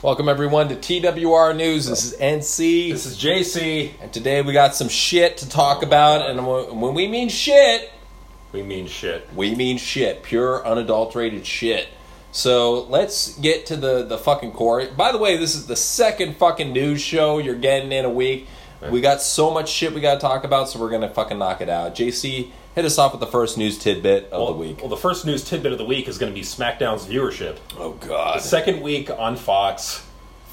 Welcome everyone to TWR News. This is NC, This is JC. and today we got some shit to talk about. And when we mean shit, We mean shit. we mean shit, pure unadulterated shit. So let's get to the the fucking core. By the way, this is the second fucking news show you're getting in a week. We got so much shit we got to talk about, so we're gonna fucking knock it out. JC, hit us off with the first news tidbit of Well, the week. well, the first news tidbit of the week is going to be SmackDown's viewership. Oh god. The second week on Fox.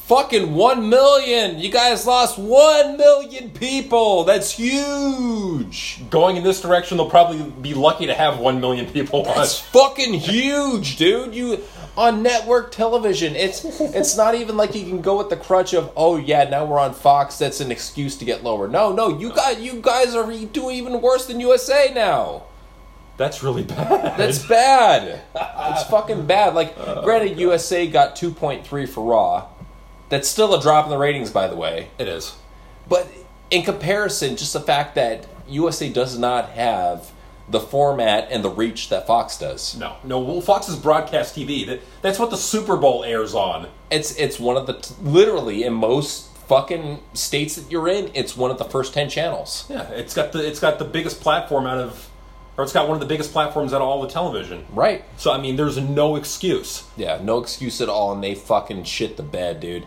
Fucking one million! You guys lost one million people! That's huge! Going in this direction, they'll probably be lucky to have 1 million people That's fucking huge, dude. You on network television. It's it's not even like you can go with the crutch of oh yeah, now we're on Fox, that's an excuse to get lower. No, no, you got you guys are doing even worse than USA now. That's really bad. That's bad. It's fucking bad. Like, oh, granted, USA got 2.3 for Raw. That's still a drop in the ratings, by the way. it is. But in comparison, just the fact that USA does not have the format and the reach that Fox does. No, no. Well, Fox is broadcast TV. That, that's what the Super Bowl airs on. It's it's one of the t- literally in most fucking states that you're in, it's one of the first 10 channels. Yeah, it's got the it's got the biggest platform out of, or it's got one of the biggest platforms out of all the television. Right. So I mean, there's no excuse. Yeah, no excuse at all, and they fucking shit the bed, dude.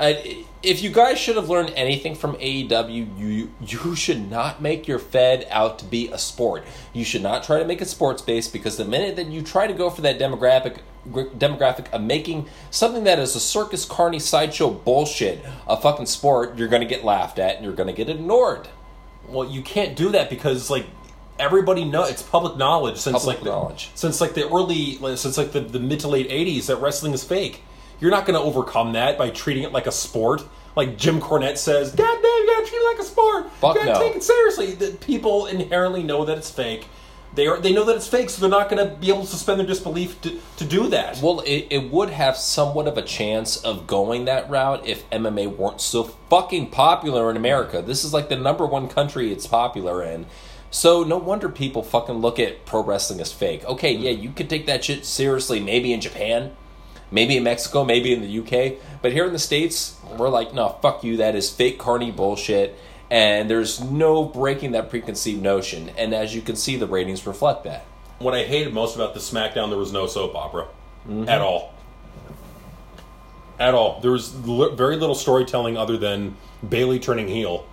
Uh, if you guys should have learned anything from AEW, you you should not make your Fed out to be a sport. You should not try to make it sports based because the minute that you try to go for that demographic demographic of making something that is a circus carny sideshow bullshit a fucking sport, you're going to get laughed at and you're going to get ignored. Well, you can't do that because like everybody know it's public knowledge since Public like the, since like the early since like the, the mid to late '80s that wrestling is fake. You're not going to overcome that by treating it like a sport. Like Jim Cornette says, "God damn, you got to treat it like a sport. Fuck you got to no. take it seriously." The people inherently know that it's fake. They are they know that it's fake, so they're not going to be able to suspend their disbelief to, to do that. Well, it, it would have somewhat of a chance of going that route if MMA weren't so fucking popular in America. This is like the number one country it's popular in. So no wonder people fucking look at pro wrestling as fake. Okay, yeah, you could take that shit seriously maybe in Japan, maybe in Mexico, maybe in the UK, but here in the States, we're like, no, fuck you, that is fake carny bullshit. And there's no breaking that preconceived notion. And as you can see, the ratings reflect that. what I hated most about the SmackDown, there was no soap opera Mm-hmm. at all. At all. There was li- very little storytelling other than Bayley turning heel.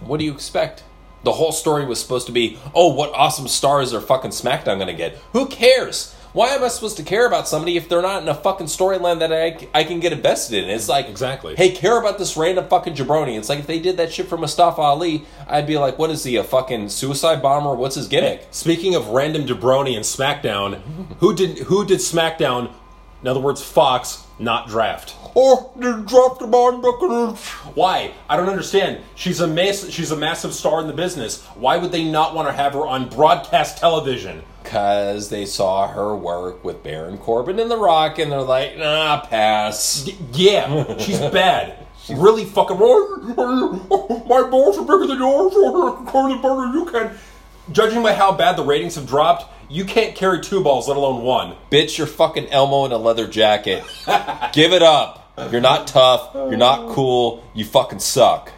What do you expect? The whole story was supposed to be, oh, what awesome stars are fucking SmackDown going to get? Who cares? Why am I supposed to care about somebody if they're not in a fucking storyline that I, I can get invested in? It's like, Exactly. hey, care about this random fucking jabroni. It's like if they did that shit for Mustafa Ali, I'd be like, what is he, a fucking suicide bomber? What's his gimmick? Speaking of random jabroni and SmackDown, who did who did SmackDown? In other words, Fox not draft. Oh, or they dropped him on Why? I don't understand. She's a mass, she's a massive star in the business. Why would they not want to have her on broadcast television? Because they saw her work with Baron Corbin and The Rock, and they're like, nah, pass. Y- Yeah, she's bad. really fucking. Oh, my balls are bigger than yours. I can carry the burger you can. Judging by how bad the ratings have dropped, you can't carry two balls, let alone one. Bitch, you're fucking Elmo in a leather jacket. Give it up. You're not tough. You're not cool. You fucking suck.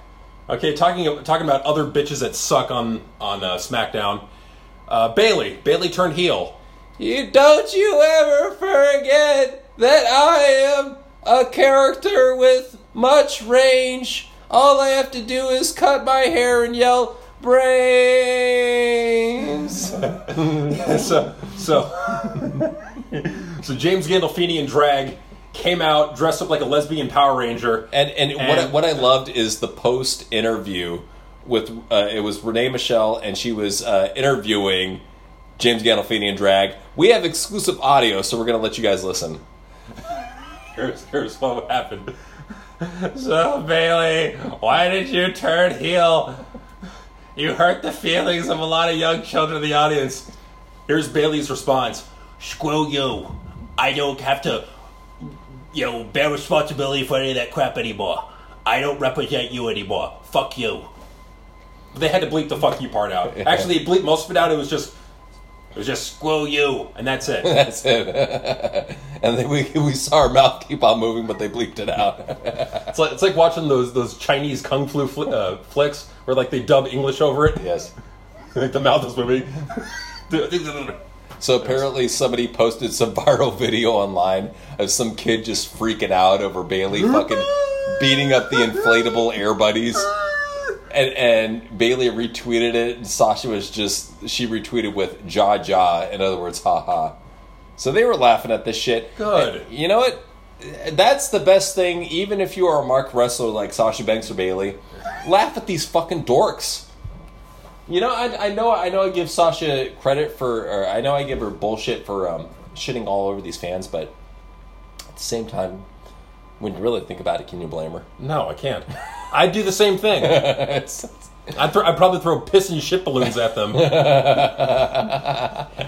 Okay, talking talking about other bitches that suck on on uh, SmackDown. Uh, Bayley, Bayley turned heel. You don't you ever forget that I am a character with much range. All I have to do is cut my hair and yell brains. so so so James Gandolfini in drag came out dressed up like a lesbian Power Ranger. And and, what I, what I loved is the post interview with uh, it was Renee Michelle and she was uh, interviewing James Gandolfini in drag. We have exclusive audio, so we're gonna let you guys listen. Here's, here's what happened. So, Bayley, why did you turn heel? You hurt the feelings of a lot of young children in the audience. Here's Bayley's response Screw you. I don't have to, you know, bear responsibility for any of that crap anymore. I don't represent you anymore. Fuck you. They had to bleep the fuck you part out. Actually, they bleeped most of it out. It was just was just screw you, and that's it. That's it. and then we we saw our mouth keep on moving, but they bleeped it out. It's like, it's like watching those those Chinese kung fu fli- uh, flicks where like they dub English over it. yes. like the mouth is moving. So apparently somebody posted some viral video online of some kid just freaking out over Bayley fucking beating up the inflatable air buddies. And, and Bayley retweeted it, and Sasha was just she retweeted with "ja ja," in other words, "ha ha." So they were laughing at this shit. Good. And you know what? That's the best thing. Even if you are a mark wrestler like Sasha Banks or Bayley, laugh at these fucking dorks. You know, I, I know, I know, I give Sasha credit for, or I know I give her bullshit for um, shitting all over these fans, but at the same time, when you really think about it, can you blame her? no, I can't. I'd do the same thing. It's- I'd, throw, I'd probably throw piss and shit balloons at them.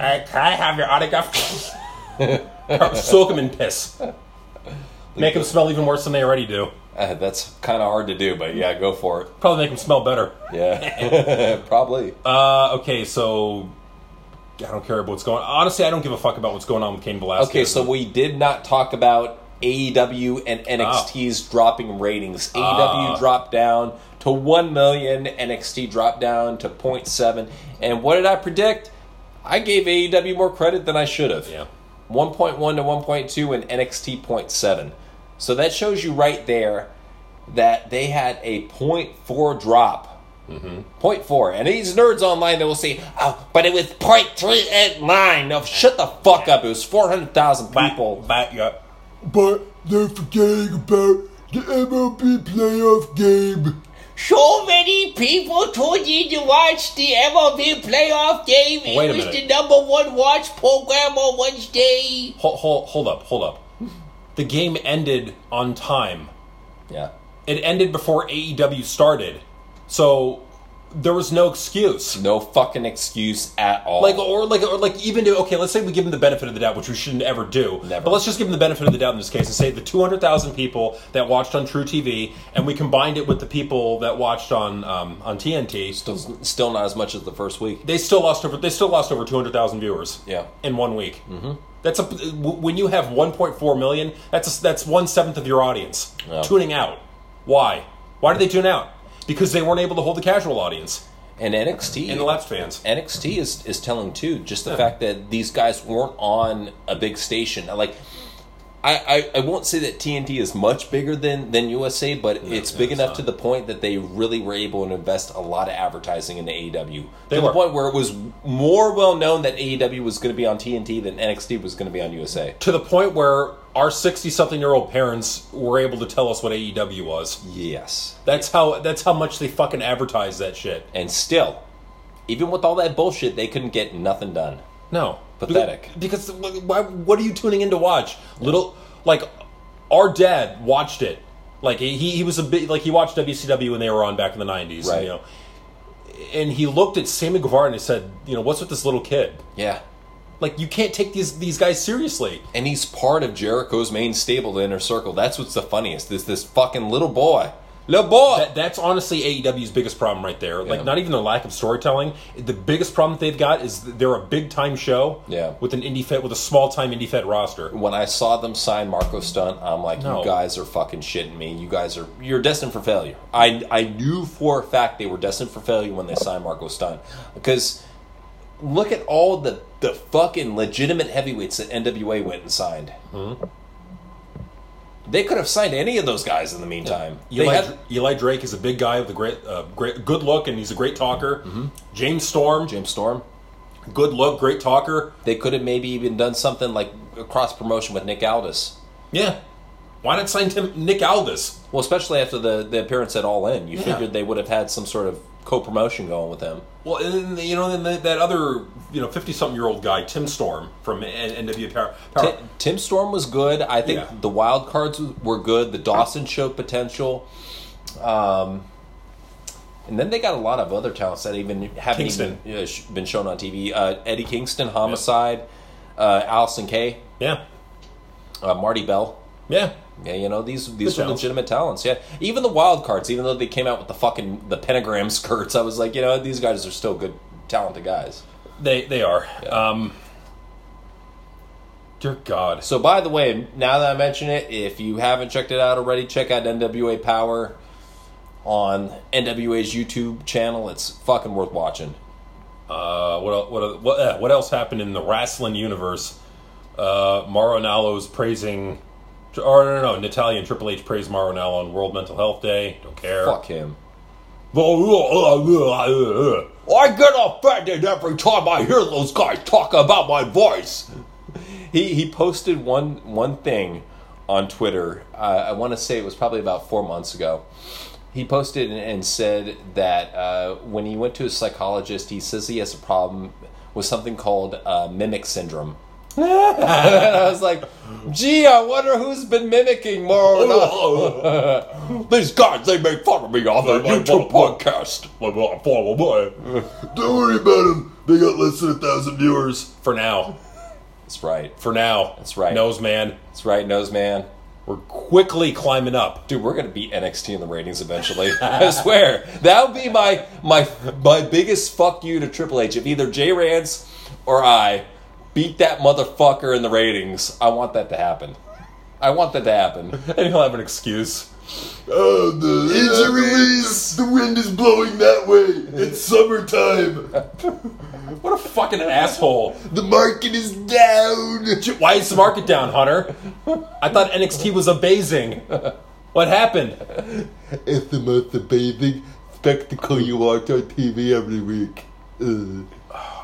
Hey, can I have your autograph? Soak them in piss. Make them smell even worse than they already do. uh, that's kind of hard to do, but yeah, go for it. Probably make them smell better. Yeah, probably. Uh, okay, so I don't care about what's going. On. Honestly, I don't give a fuck about what's going on with Cain Velasquez. Okay, so we did not talk about AEW and NXT's dropping ratings. AEW Ah. dropped down to 1 million, NXT dropped down to 0.7. And what did I predict? I gave AEW more credit than I should have. yeah, 1.1 to 1.2 and NXT 0.7. So that shows you right there that they had a 0.4 drop. Mm-hmm. 0.4. And these nerds online that will say, oh, but it was 0.389. No, shut the fuck up. It was 400,000 people. But, yeah. But they're forgetting about the MLB playoff game. So many people tuned in to watch the MLB playoff game. It Wait a was minute. the number one watch program on Wednesday. Hold, hold, hold up, hold up. The game ended on time. Yeah. It ended before AEW started, so there was no excuse. No fucking excuse at all. Like or like or like even to, okay, let's say we give them the benefit of the doubt, which we shouldn't ever do. Never. But let's just give them the benefit of the doubt in this case and say the two hundred thousand people that watched on truTV, and we combined it with the people that watched on um, on TNT. still, still not as much as the first week. They still lost over. They still lost over two hundred thousand viewers. Yeah. in one week. Mm-hmm. That's a when you have one point four million. That's a, that's one seventh of your audience Yeah. tuning out. Why? Why did they tune out? Because they weren't able to hold the casual audience And NXT and the lapsed fans. NXT is is telling too. Just the fact that these guys weren't on a big station. Like, I, I, I won't say that TNT is much bigger than than USA, but it's no, big it's enough not. to the point that they really were able to invest a lot of advertising into AEW. They to were. the point where it was more well known that AEW was going to be on TNT than NXT was going to be on USA. To the point where our sixty-something-year-old parents were able to tell us what AEW was. Yes, That's how. That's how much they fucking advertise that shit. and still, even with all that bullshit, they couldn't get nothing done. No, Pathetic. Because, because why? What are you tuning in to watch? Little like our dad watched it. Like he he was a bit like he watched WCW when they were on back in the nineties. Right. You know, and he looked at Sammy Guevara and he said, "You know, what's with this little kid? Yeah. Like you can't take these these guys seriously." And he's part of Jericho's main stable, the inner circle. That's what's the funniest. This this fucking little boy. Little boy. That, that's honestly AEW's biggest problem right there. Like Yeah. not even their lack of storytelling. The biggest problem they've got is they're a big time show. Yeah. With an indie fed with a small time indie fed roster. when I saw them sign Marco Stunt, I'm like, No. you guys are fucking shitting me. You guys are you're destined for failure. I I knew for a fact they were destined for failure when they signed Marco Stunt because look at all the the fucking legitimate heavyweights that NWA went and signed. Mm-hmm. They could have signed any of those guys in the meantime. They Eli, had Eli Drake is a big guy with a great, uh, great, good look, and he's a great talker. James Storm, James Storm. good look, great talker. They could have maybe even done something like a cross promotion with Nick Aldis. Yeah, why not sign Tim Nick Aldis? Well, especially after the, the appearance at All In, you Yeah. figured they would have had some sort of co promotion going with him. Well, and then, you know, then that other you know fifty something year old guy, Tim Storm from N- NWA Power. Power. Ti- Tim Storm was good. I think Yeah. the wild cards were good. The Dawson showed potential. Um, and then they got a lot of other talents that even haven't Kingston. even uh, sh- been shown on TV. Uh, Eddie Kingston, Homicide, uh, Allysin Kay, yeah, uh, Marti Belle. yeah. Yeah, you know these these Good talents. legitimate talents. Yeah, even the wild cards, even though they came out with the fucking the pentagram skirts, I was like, you know, these guys are still good, talented guys. They they are. Um, dear God. So, by the way, now that I mention it, if you haven't checked it out already, check out NWA Power on NWA's YouTube channel. It's fucking worth watching. Uh, what what what uh, what else happened in the wrestling universe? Uh, praising, or no, no, no, Natalya and Triple H praised Mauro Ranallo on World Mental Health Day. Don't care. Fuck him. I get offended every time I hear those guys talk about my voice. He he posted one one thing on Twitter. Uh, I want to say it was probably about four months ago. He posted and, and said that uh, when he went to a psychologist, he says he has a problem with something called uh, mimic syndrome. And I was like, "Gee, I wonder who's been mimicking more or not." These guys, they make fun of me on their YouTube podcast. Don't worry about them. They got less than a thousand viewers. For now, That's right. for now, That's right. Nose man, That's right, nose man. we're quickly climbing up. Dude, we're gonna beat NXT in the ratings eventually. I swear. That would be my my my biggest fuck you to Triple H. If either Jay Rance or I beat that motherfucker in the ratings, I want that to happen. I want that to happen. And he'll have an excuse. Oh, the injuries. The wind is blowing that way. It's summertime. What a fucking asshole! The market is down. Why is the market down, Hunter? I thought NXT was amazing. What happened? It's the most amazing spectacle you watch on TV every week. Ugh.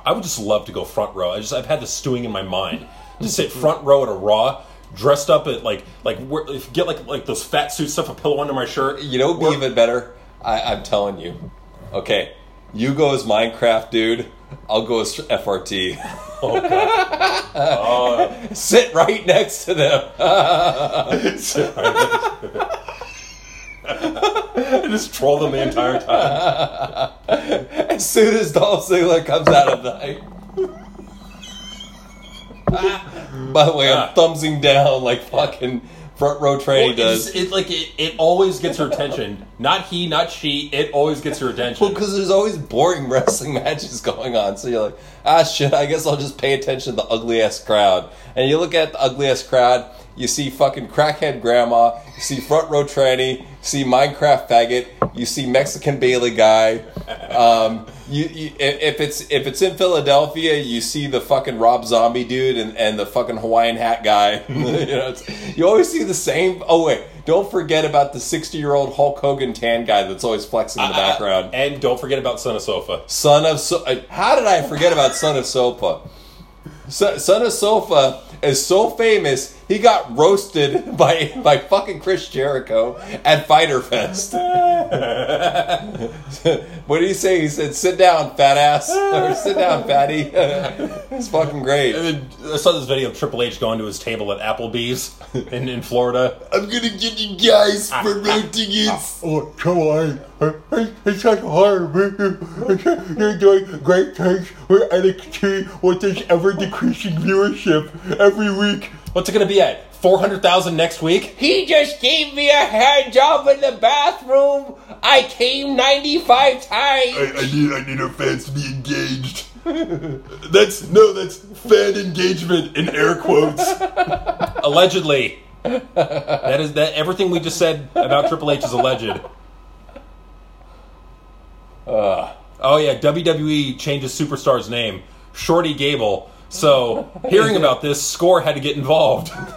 I would just love to go front row. I just I've had this stewing in my mind to sit front row at a Raw, dressed up at like like if get like like those fat suit stuff, a pillow under my shirt. You know, be even better. I, I'm telling you. Okay, you go as Minecraft dude. I'll go as FRT. Oh god! Sit right next to them. I just troll them the entire time. As soon as Dolph Ziggler comes out of the. By the way, I'm Ah. thumbsing down like fucking front row training Well, it's, does. it like it, it always gets her attention. Not he, not she. It always gets her attention. Well, because there's always boring wrestling matches going on, so you're like, ah, shit. I guess I'll just pay attention to the ugly ass crowd. And you look at the ugly ass crowd, you see fucking crackhead grandma, you see front row tranny, you see Minecraft faggot, you see Mexican Bayley guy. Um, you, you if it's if it's in Philadelphia, you see the fucking Rob Zombie dude and, and the fucking Hawaiian hat guy. you know, it's, you always see the same. Oh wait, don't forget about the sixty year old Hulk Hogan tan guy that's always flexing in the background. and don't forget about Son of Sofa. Son of so- uh, how did I forget about Son of Sofa? So- Son of Sofa is so famous he got roasted by by fucking Chris Jericho at Fyter Fest. what did he say? He said, "Sit down, fat ass," or "Sit down, fatty." it's fucking great. And then I saw this video of Triple H going to his table at Applebee's in, in Florida. I'm gonna get you guys ah, for ah, renting it. Ah. Oh, come on. It's, it's such hard. You're doing great things with NXT with this ever decreasing viewership every week. What's it going to be at? 400,000 next week? He just gave me a hand job in the bathroom. I came 95 times. I, I need I need our fans to be engaged. That's no, that's fan engagement in air quotes. Allegedly. that is that everything we just said about Triple H is alleged. oh yeah, WWE changes superstar's name. Shorty Gable. So hearing about this, Score had to get involved.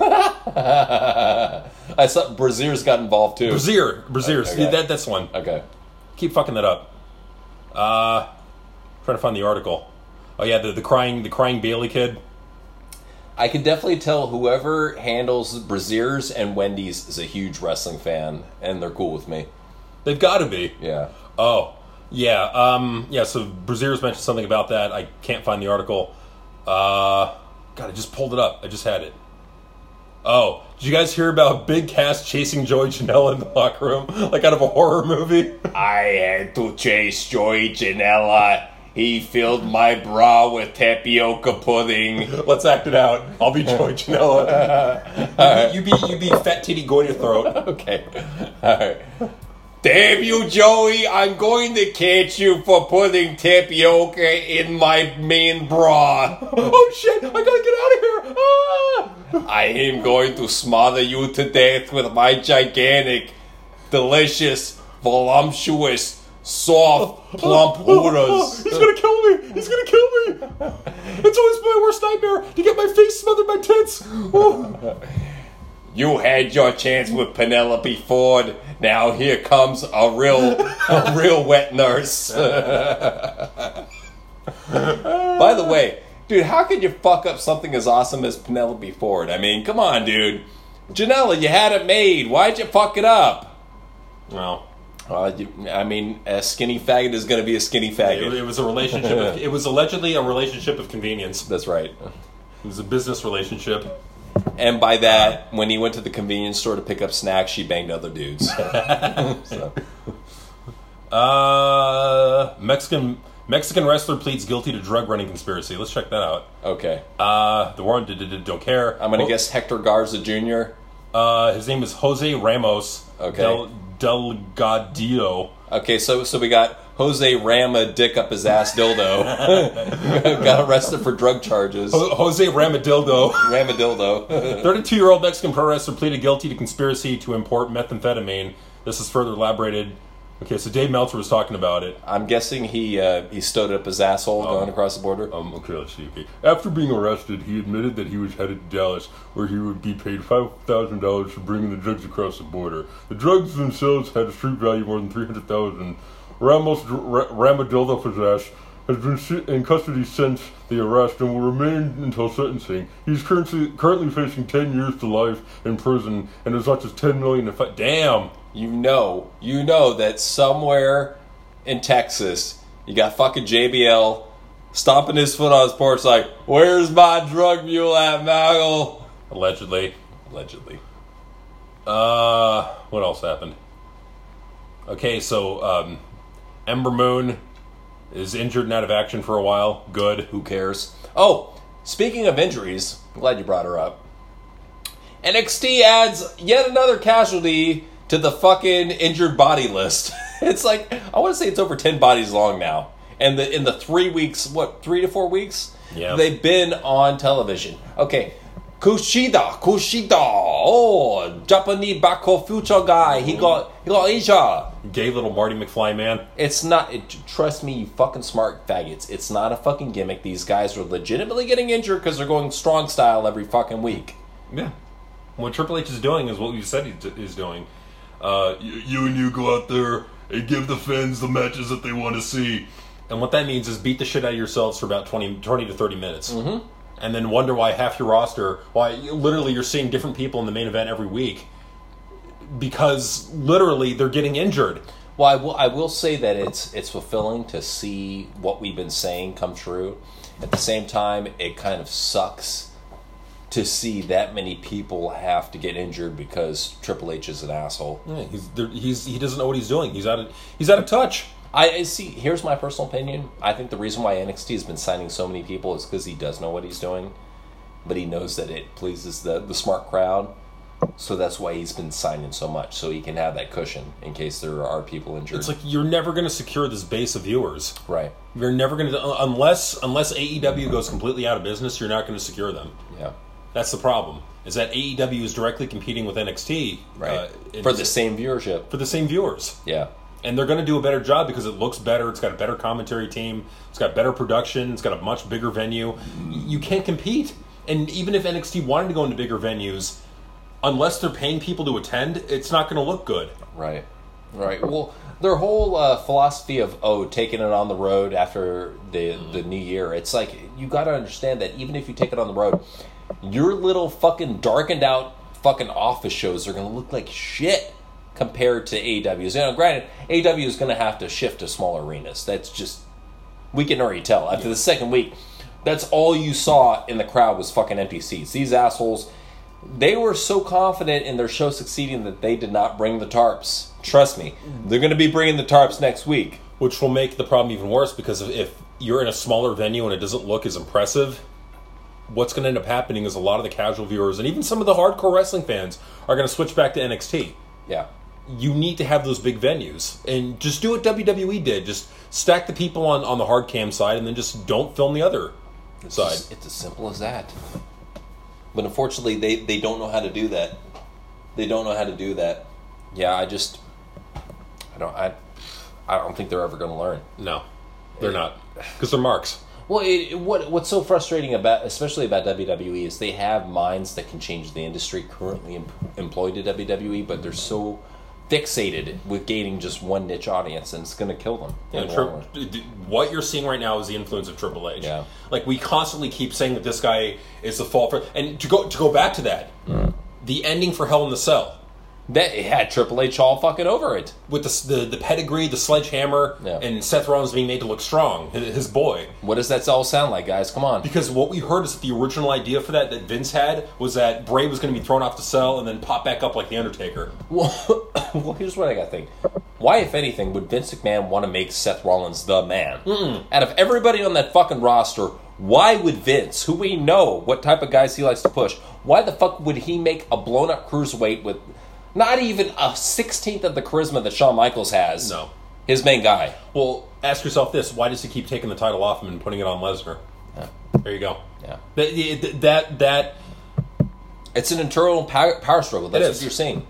I saw Brazier's got involved too. Brazier, Brazier's Okay. that that's one. Okay. Keep fucking that up. Uh trying to find the article. Oh yeah, the, the crying the crying Bayley kid. I can definitely tell whoever handles Brazier's and Wendy's is a huge wrestling fan, and they're cool with me. They've got to be. Yeah. Oh, yeah. Um, yeah, so Brazier's mentioned something about that. I can't find the article. Uh, God, I just pulled it up. I just had it. Oh, did you guys hear about Big Cass chasing Joey Janela in the locker room? Like out of a horror movie? I had to chase Joey Janela. He filled my bra with tapioca pudding. Let's act it out. I'll be Joey Janela. you, be, you be you be fat titty your throat. Okay. Alright. Damn you, Joey! I'm going to catch you for putting tapioca in my main bra. Oh shit! I gotta get out of here! Ah! I am going to smother you to death with my gigantic, delicious, voluptuous, soft, plump hooters. He's gonna kill me! He's gonna kill me! It's always my worst nightmare to get my face smothered by tits. Oh. You had your chance with Penelope Ford. Now here comes a real, a real wet nurse. By the way, dude, how could you fuck up something as awesome as Penelope Ford? I mean, come on, dude. Janela, you had it made. Why'd you fuck it up? Well, Uh, you, I mean, a skinny faggot is going to be a skinny it, faggot. it was a relationship. Of, it was allegedly a relationship of convenience. That's right. It was a business relationship. And by that, when he went to the convenience store to pick up snacks, she banged other dudes. so, Uh, Mexican Mexican wrestler pleads guilty to drug running conspiracy. Let's check that out. okay. Uh, the warrant did, did, don't care. I'm going to Oh, guess Hector Garza Jr. Uh, his name is Jose Ramos. Okay. Del, Delgadillo. Okay, so so we got Jose Ram a dick up his ass dildo. got arrested for drug charges. Ho- Jose Ramadildo. Ram a dildo. 32 year old Mexican pro wrestler pleaded guilty to conspiracy to import methamphetamine. This is further elaborated. Okay, so Dave Meltzer was talking about it. I'm guessing he uh, he stowed up his asshole going across the border. Um, okay, let's see. Okay. After being arrested, he admitted that he was headed to Dallas, where he would be paid $5,000 for bringing the drugs across the border. The drugs themselves had a street value more than 300000 Ramos Possess has been in custody since the arrest and will remain until sentencing. He's currently currently facing 10 years to life in prison and as much as 10 million in Damn. You know, you know that somewhere in Texas, you got fucking JBL stomping his foot on his porch like, "Where's my drug mule at, Maggle?" Allegedly. Allegedly. Uh, what else happened? Okay, so um, Ember Moon is injured and out of action for a while. Good. Who cares? Oh, speaking of injuries, I'm glad you brought her up. NXT adds yet another casualty to the fucking injured body list. it's like I want to say it's over ten bodies long now, and the in the three weeks, what three to four weeks, Yeah. they've been on television. Okay, Kushida, Kushida, oh Japanese Bako future guy, he got he got Asia. Gay little Marty McFly man. It's not. It, trust me, you fucking smart faggots. It's not a fucking gimmick. These guys are legitimately getting injured because they're going strong style every fucking week. Yeah. What Triple H is doing is what you said he is doing. Uh, You, you and you go out there and give the fans the matches that they want to see. and what that means is beat the shit out of yourselves for about 20, 20 to 30 minutes. Mm-hmm. And then wonder why half your roster, why literally you're seeing different people in the main event every week. Because literally they're getting injured. Well, I will. I will say that it's it's fulfilling to see what we've been saying come true. At the same time, it kind of sucks to see that many people have to get injured because Triple H is an asshole. Yeah, he's, he's he doesn't know what he's doing. He's out of he's out of touch. I, I see. Here's my personal opinion. I think the reason why NXT has been signing so many people is because he does know what he's doing, but he knows that it pleases the the smart crowd. So that's why he's been signing so much, so he can have that cushion in case there are people injured. It's like you're never going to secure this base of viewers. right, You're never going to unless unless AEW goes completely out of business. You're not going to secure them. yeah, That's the problem. Is that AEW is directly competing with NXT, right uh, for the same viewership. for the same viewers, Yeah, and they're going to do a better job because it looks better. It's got a better commentary team. It's got better production. It's got a much bigger venue. You can't compete. And even if NXT wanted to go into bigger venues, unless they're paying people to attend, it's not going to look good. right, right. Well, their whole uh, philosophy of oh, taking it on the road after the the new year. It's like you got to understand that even if you take it on the road, your little fucking darkened out fucking office shows are going to look like shit compared to AEW's. You know, granted, AEW is going to have to shift to smaller arenas. That's just we can already tell after the second week. That's all you saw in the crowd was fucking empty seats. These assholes, they were so confident in their show succeeding that they did not bring the tarps. Trust me, they're going to be bringing the tarps next week. which will make the problem even worse because if- if you're in a smaller venue and it doesn't look as impressive what's going to end up happening is a lot of the casual viewers and even some of the hardcore wrestling fans are going to switch back to NXT Yeah, you need to have those big venues and just do what WWE did. Just stack the people on, on the hard cam side and then just don't film the other It's side. as, it's as simple as that. But unfortunately, they, they don't know how to do that. They don't know how to do that. Yeah, I just I don't I I don't think they're ever going to learn. No, they're not because they're marks. Well, it, what what's so frustrating about, especially about WWE, is they have minds that can change the industry currently em- employed at WWE, but they're so fixated with gaining just one niche audience, and it's going to kill them. Yeah, tri- long run. d- d- what you're seeing right now is the influence of Triple H. Yeah. like we constantly keep saying that this guy is the fault for, and to go to go back to that, mm. the ending for Hell in the Cell That it had Triple H all fucking over it. with the the, the pedigree, the sledgehammer, Yeah. and Seth Rollins being made to look strong, his, his boy. What does that all sound like, guys? Come on. Because what we heard is that the original idea for that that Vince had was that Bray was going to be thrown off the cell and then pop back up like the Undertaker. Well, well, here's what I got to think. Why, if anything, would Vince McMahon want to make Seth Rollins the man? Out of everybody on that fucking roster, why would Vince, who we know what type of guys he likes to push, why the fuck would he make a blown up cruiserweight with not even a sixteenth of the charisma that Shawn Michaels has? No. His main guy. Well, ask yourself this: Why does he keep taking the title off him and putting it on Lesnar? There you go. Yeah. That that that It's an internal power, power struggle. That's what you're saying.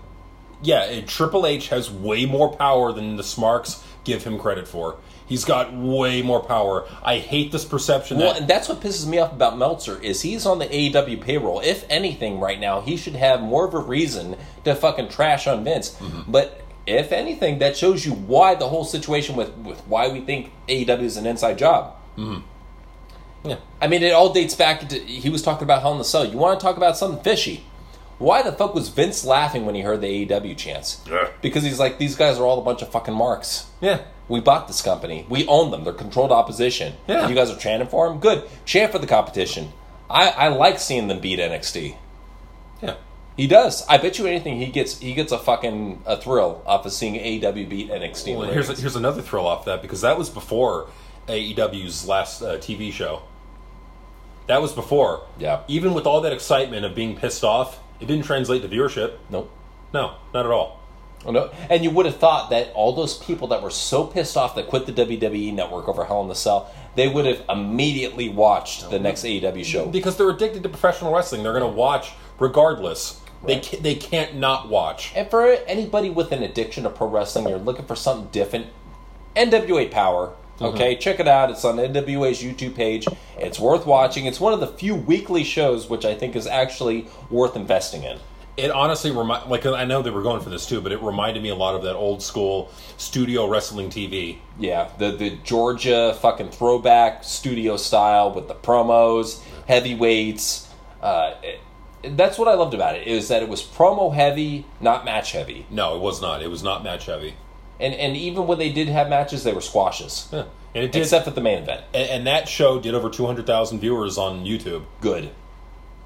yeah, Triple H has way more power than the Smarks give him credit for. He's got way more power. I hate this perception Well, that and that's what pisses me off about Meltzer is he's on the AEW payroll. If anything, right now he should have more of a reason to fucking trash on Vince. Mm-hmm. But if anything, that shows you why the whole situation with, with why we think AEW is an inside job. Mm-hmm. yeah. I mean, it all dates back to he was talking about Hell in the Cell. You want to talk about something fishy? Why the fuck was Vince laughing when he heard the AEW chants? Yeah. Because he's like, these guys are all a bunch of fucking marks. yeah. We bought this company. We own them. They're controlled opposition. Yeah. And you guys are chanting for them? Good. Chant for the competition. I, I like seeing them beat NXT. Yeah. He does. I bet you anything he gets he gets a fucking a thrill off of seeing AEW beat NXT. Well, here's ratings. here's another thrill off that because that was before AEW's last uh, TV show. That was before. Yeah. Even with all that excitement of being pissed off, it didn't translate to viewership. nope. No, not at all. Oh, no. And you would have thought that all those people that were so pissed off that quit the WWE network over Hell in the Cell, they would have immediately watched the next AEW show. Because they're addicted to professional wrestling, they're going to watch regardless. They ca- they can't not watch. And for anybody with an addiction to pro wrestling, you're looking for something different. NWA Power. Okay, check it out. It's on NWA's YouTube page. It's worth watching. It's one of the few weekly shows which I think is actually worth investing in. It honestly remind like I know they were going for this too, but it reminded me a lot of that old school studio wrestling TV. Yeah, the the Georgia fucking throwback studio style with the promos, heavyweights. Uh, it, that's what I loved about it is that it was promo heavy, not match heavy. No, it was not. It was not match heavy. And and even when they did have matches, they were squashes. Yeah. And it did Except at the main event. and, and that show did over 200,000 viewers on YouTube. Good.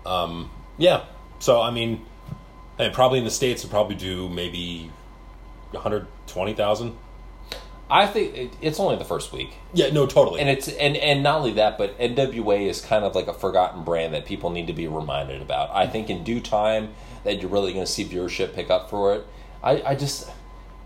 Um, Yeah. So I mean, and probably in the states, it probably do maybe 120,000. I think it, it's only the first week, Yeah, no, totally. and it's and and not only that, but NWA is kind of like a forgotten brand that people need to be reminded about. I think in due time that you're really going to see viewership pick up for it. I, I just,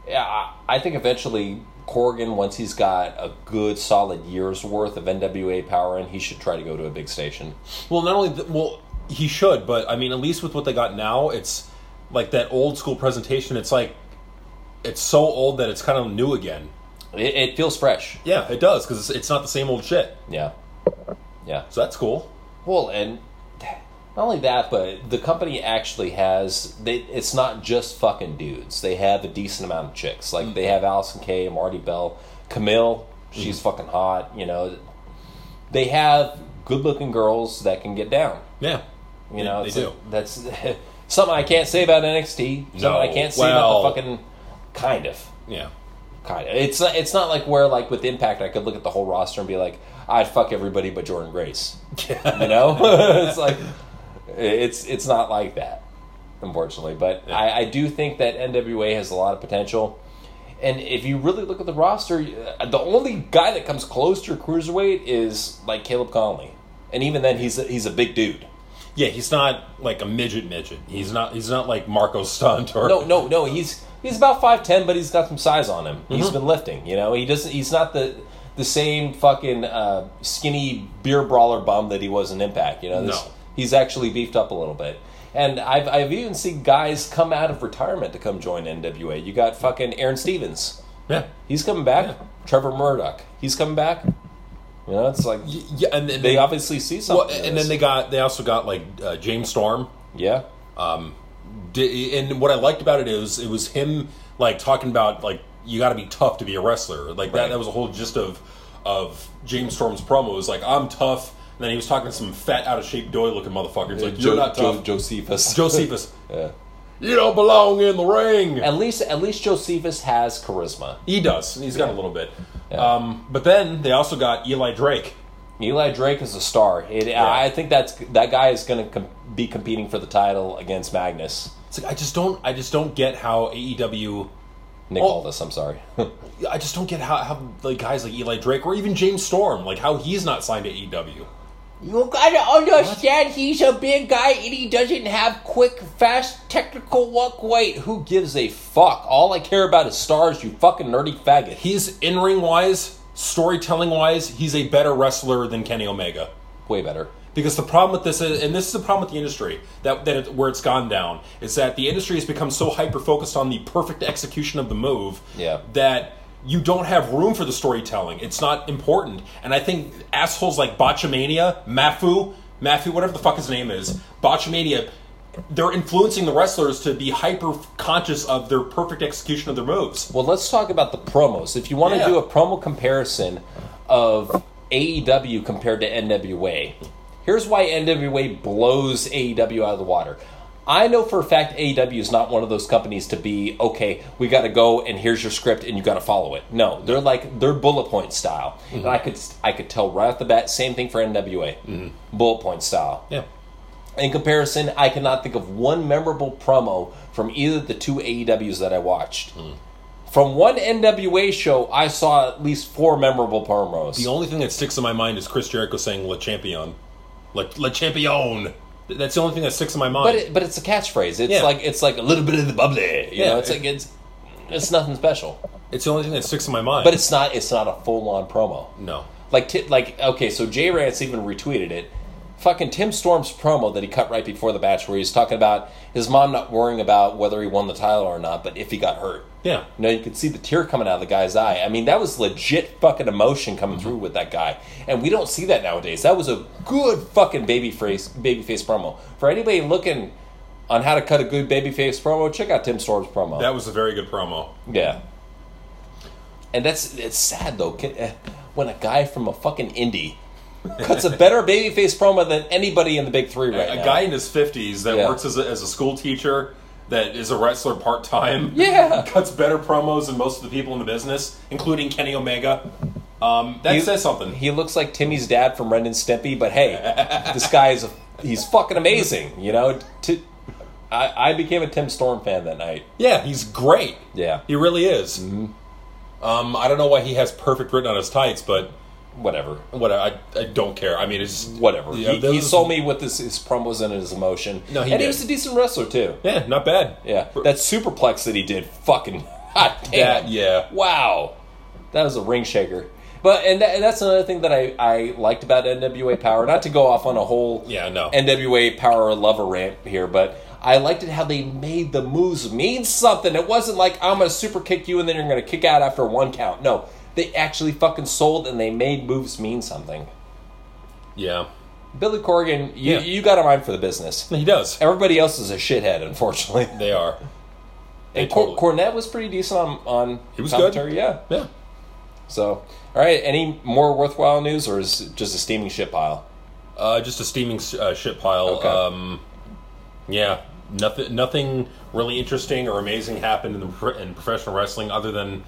yeah, I, I think eventually Corgan, once he's got a good solid year's worth of NWA power in, he should try to go to a big station. well, not only th- well, he should, but I mean, at least with what they got now, it's like that old school presentation. It's like it's so old that it's kind of new again. It, it feels fresh. Yeah, it does because it's, it's not the same old shit. Yeah, yeah. So that's cool. Well, and not only that, but the company actually has. They, it's not just fucking dudes. They have a decent amount of chicks. Like they mm-hmm. have Allysin Kay, Marti Belle, Camille. She's mm-hmm. fucking hot. You know, they have good-looking girls that can get down. Yeah, You know, they do. that's something I can't say about NXT. Something No, I can't say well- about the fucking kind of. Yeah, Kind of. It's not. It's not like where like with Impact, I could look at the whole roster and be like, I'd fuck everybody but Jordynne Grace. You know, it's like it's it's not like that, unfortunately. But I, I do think that NWA has a lot of potential. And if you really look at the roster, uh, the only guy that comes close to your cruiserweight is like Caleb Konley, and even then, he's a, he's a big dude. yeah. He's not like a midget midget. He's not. He's not like Marco Stunt or No, no, no. He's he's about five ten, but he's got some size on him. Mm-hmm. He's been lifting. You know, he doesn't. He's not the the same fucking uh, skinny beer brawler bum that he was in Impact. You know, this, No. He's actually beefed up a little bit. And I've I've even seen guys come out of retirement to come join NWA. You got fucking Aron Stevens. Yeah. He's coming back. Yeah. Trevor Murdoch. He's coming back. You know, it's like Yeah, and, and they obviously see something. well, and then they got they also got like uh, James Storm. yeah. Di- and what I liked about it is it was him like talking about like you got to be tough to be a wrestler. Like that Right. that was a whole gist of of James Storm's promo. It was like I'm tough. And then he was talking to some fat, out of shape, doy looking motherfucker. It's like Joe, you're not Joe, tough, Josephus. Josephus. yeah. You don't belong in the ring. At least, at least Josephus has charisma. He does. He's got a little bit. Yeah. Um, but then they also got Eli Drake. Eli Drake is a star. It, I think that's that guy is going to com- be competing for the title against Magnus. It's like I just don't. I just don't get how AEW. Nick Oh. Aldis, I'm sorry. I just don't get how, how like guys like Eli Drake or even James Storm, like how he's not signed to AEW. You gotta understand he's a big guy and he doesn't have quick, fast, technical work Wait, who gives a fuck? All I care about is stars, you fucking nerdy faggot. He's in ring wise, storytelling wise, he's a better wrestler than Kenny Omega. Way better. Because the problem with this is, and this is the problem with the industry that that it, where it's gone down is that the industry has become so hyper focused on the perfect execution of the move Yeah. that you don't have room for the storytelling. It's not important, and I think assholes like Botchamania, Maffew, Maffew, whatever the fuck his name is, Botchamania, they're influencing the wrestlers to be hyper conscious of their perfect execution of their moves. Well, let's talk about the promos. If you want to do a promo comparison of AEW compared to NWA, here's why NWA blows AEW out of the water. I know for a fact AEW is not one of those companies to be okay. We got to go and here's your script and you got to follow it. No, they're like they're bullet point style, and I could I could tell right off the bat. Same thing for NWA, mm-hmm. bullet point style. Yeah. In comparison, I cannot think of one memorable promo from either of the two AEWs that I watched. Mm-hmm. From one NWA show, I saw at least four memorable promos. The only thing that sticks in my mind is Chris Jericho saying "Le Champion," like "Le Champion." That's the only thing that sticks in my mind. but it, but it's a catchphrase. It's Yeah. like it's like a little bit of the bubbly. You Yeah, know, it's it- like it's it's nothing special. it's the only thing that sticks in my mind. But it's not it's not a full on promo. no. Like ti like okay, so Jay Rance even retweeted it. Fucking Tim Storm's promo that he cut right before the match, where he's talking about his mom not worrying about whether he won the title or not, but if he got hurt. Yeah. You know, you could see the tear coming out of the guy's eye. I mean, that was legit fucking emotion coming through with that guy, and we don't see that nowadays. That was a good fucking baby face baby face promo. For anybody looking on how to cut a good baby face promo, check out Tim Storm's promo. That was a very good promo. Yeah. And that's it's sad though eh, when a guy from a fucking indie cuts a better babyface promo than anybody in the big three right a now. guy in his fifties that Yeah. works as a, as a school teacher that is a wrestler part time. Yeah. cuts better promos than most of the people in the business, including Kenny Omega. Um, that He- says something. He looks like Timmy's dad from Ren and Stimpy, but hey, this guy is a, he's fucking amazing. You know, I, I became a Tim Storm fan that night. yeah, he's great. Yeah, He really is. Um, I don't know why he has perfect written on his tights, but whatever, what I, I don't care. I mean, it's whatever. Yeah, he, he sold me with his, his promos and his emotion. No, he and he was a decent wrestler too. yeah, not bad. Yeah, that superplex that he did, fucking hot damn. That- yeah. Wow, that was a ring shaker. But and, that, and that's another thing that I, I liked about NWA Power. Not to go off on a whole Yeah, no. NWA Power lover rant here, but I liked it how they made the moves mean something. It wasn't like I'm gonna super kick you and then you're gonna kick out after one count. No, they actually fucking sold and they made moves mean something. Yeah, Billy Corgan, you, Yeah. you got a mind for the business. he does. Everybody else is a shithead, unfortunately. They are. They And Cor- Cornette was pretty decent on on He was commentary, good. yeah. Yeah. So, all right, any more worthwhile news, or is it just a steaming shit pile? Uh, just a steaming uh, shit pile. Okay. Um, yeah, nothing, nothing really interesting or amazing happened in the in professional wrestling other than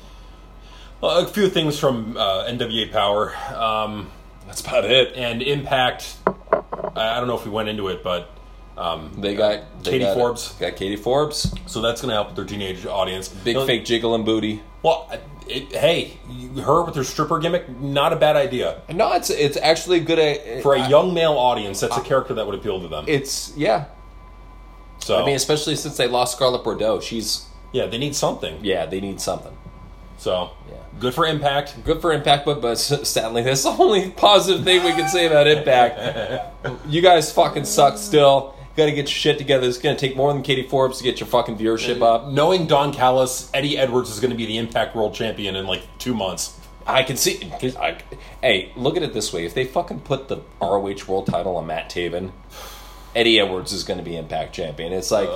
a few things from uh, NWA Power um, That's about it. and Impact. I, I don't know if we went into it, but um, They got they Katie got- Forbes. Got Katie Forbes, so that's going to help with their teenage audience. big No, fake jiggling booty. Well, it, hey, her with her stripper gimmick, not a bad idea No, it's it's actually good. uh, for a young male audience. That's a character that would appeal to them. It's yeah. so I mean, especially since they lost Scarlett Bordeaux, she's Yeah, they need something. Yeah, they need something. So, Yeah. good for Impact. Good for Impact, but, but sadly, that's the only positive thing we can say about Impact. you guys fucking suck still. Got to get your shit together. It's going to take more than Katie Forbes to get your fucking viewership up. Knowing Don Callis, Eddie Edwards is going to be the Impact World Champion in like two months. I can see. I, hey, look at it this way: if they fucking put the ROH World Title on Matt Taven, Eddie Edwards is going to be Impact Champion. It's like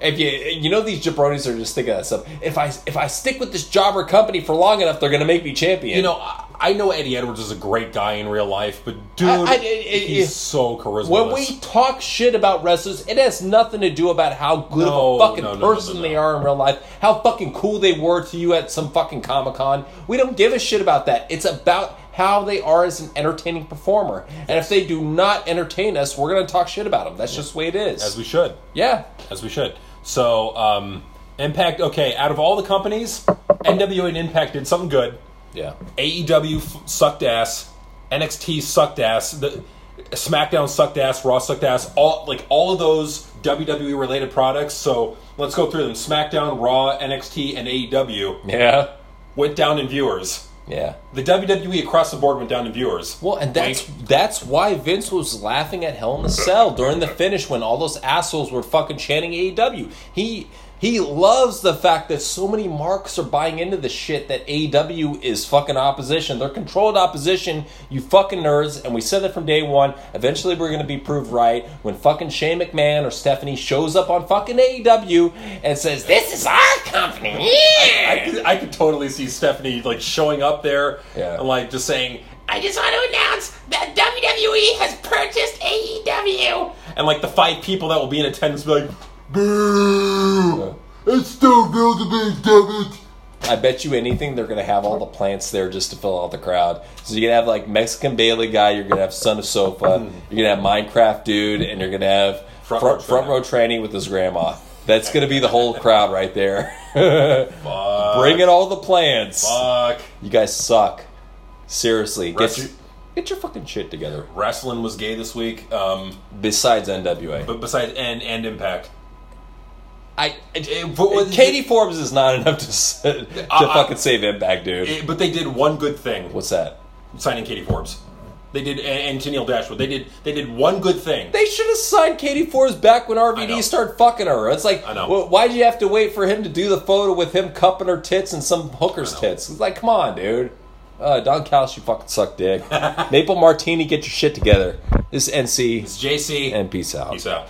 if you you know these jabronis are just thinking of that stuff. If I if I stick with this jobber company for long enough, they're going to make me champion. You know, I, I know Eddie Edwards is a great guy in real life, but dude, I- I- he's so charismatic. when we talk shit about wrestlers, it has nothing to do about how good No, of a fucking no, no, person they are in real life, how fucking cool they were to you at some fucking Comic Con. We don't give a shit about that. It's about how they are as an entertaining performer. And if they do not entertain us, we're going to talk shit about them. That's just the way it is. as we should. yeah. as we should. So, um, Impact, okay, out of all the companies, NWA and Impact did something good. Yeah. AEW f- sucked ass. NXT sucked ass. The SmackDown sucked ass. Raw sucked ass. All like all of those WWE related products. So let's go through them. SmackDown, Raw, NXT, and AEW Yeah. went down in viewers. Yeah. The WWE across the board went down in viewers. Well, and that's Wink. that's why Vince was laughing at Hell in a Cell during the finish when all those assholes were fucking chanting AEW. He he loves the fact that so many marks are buying into the shit that AEW is fucking opposition. They're controlled opposition, you fucking nerds, and we said that from day one. Eventually we're gonna be proved right when fucking Shane McMahon or Stephanie shows up on fucking AEW and says, This is our company. I Yeah. could, I could totally see Stephanie like showing up there Yeah. and like just saying, I just want to announce that WWE has purchased AEW. and like the five people that will be in attendance will be like, Boo! It's still real to damn it! I bet you anything they're gonna have all the plants there just to fill out the crowd. So you're gonna have like Mexican Bayley guy, you're gonna have Son of Sofa, you're gonna have Minecraft dude, and you're gonna have Front front, row front, tranny. row tranny with his grandma. That's gonna be the whole crowd right there. Bring in all the plants. fuck. You guys suck. Seriously, get Rest- your, get your fucking shit together. Wrestling was gay this week. Um, Besides NWA, but besides and and Impact. I, but- Katie Forbes is not enough to to I- fucking save Impact, dude. It- but they did one good thing: What's that? signing Katie Forbes. They did, and, and Tennille Dashwood. They did. They did one good thing. They should have signed Katie Forbes back when RVD started fucking her. It's like, I know. wh- why'd you have to wait for him to do the photo with him cupping her tits and some hooker's tits? It's like, come on, dude. Uh, Don Callis, you fucking suck dick. Maple Martini, get your shit together. This is NC It's JC. and peace out. Peace out.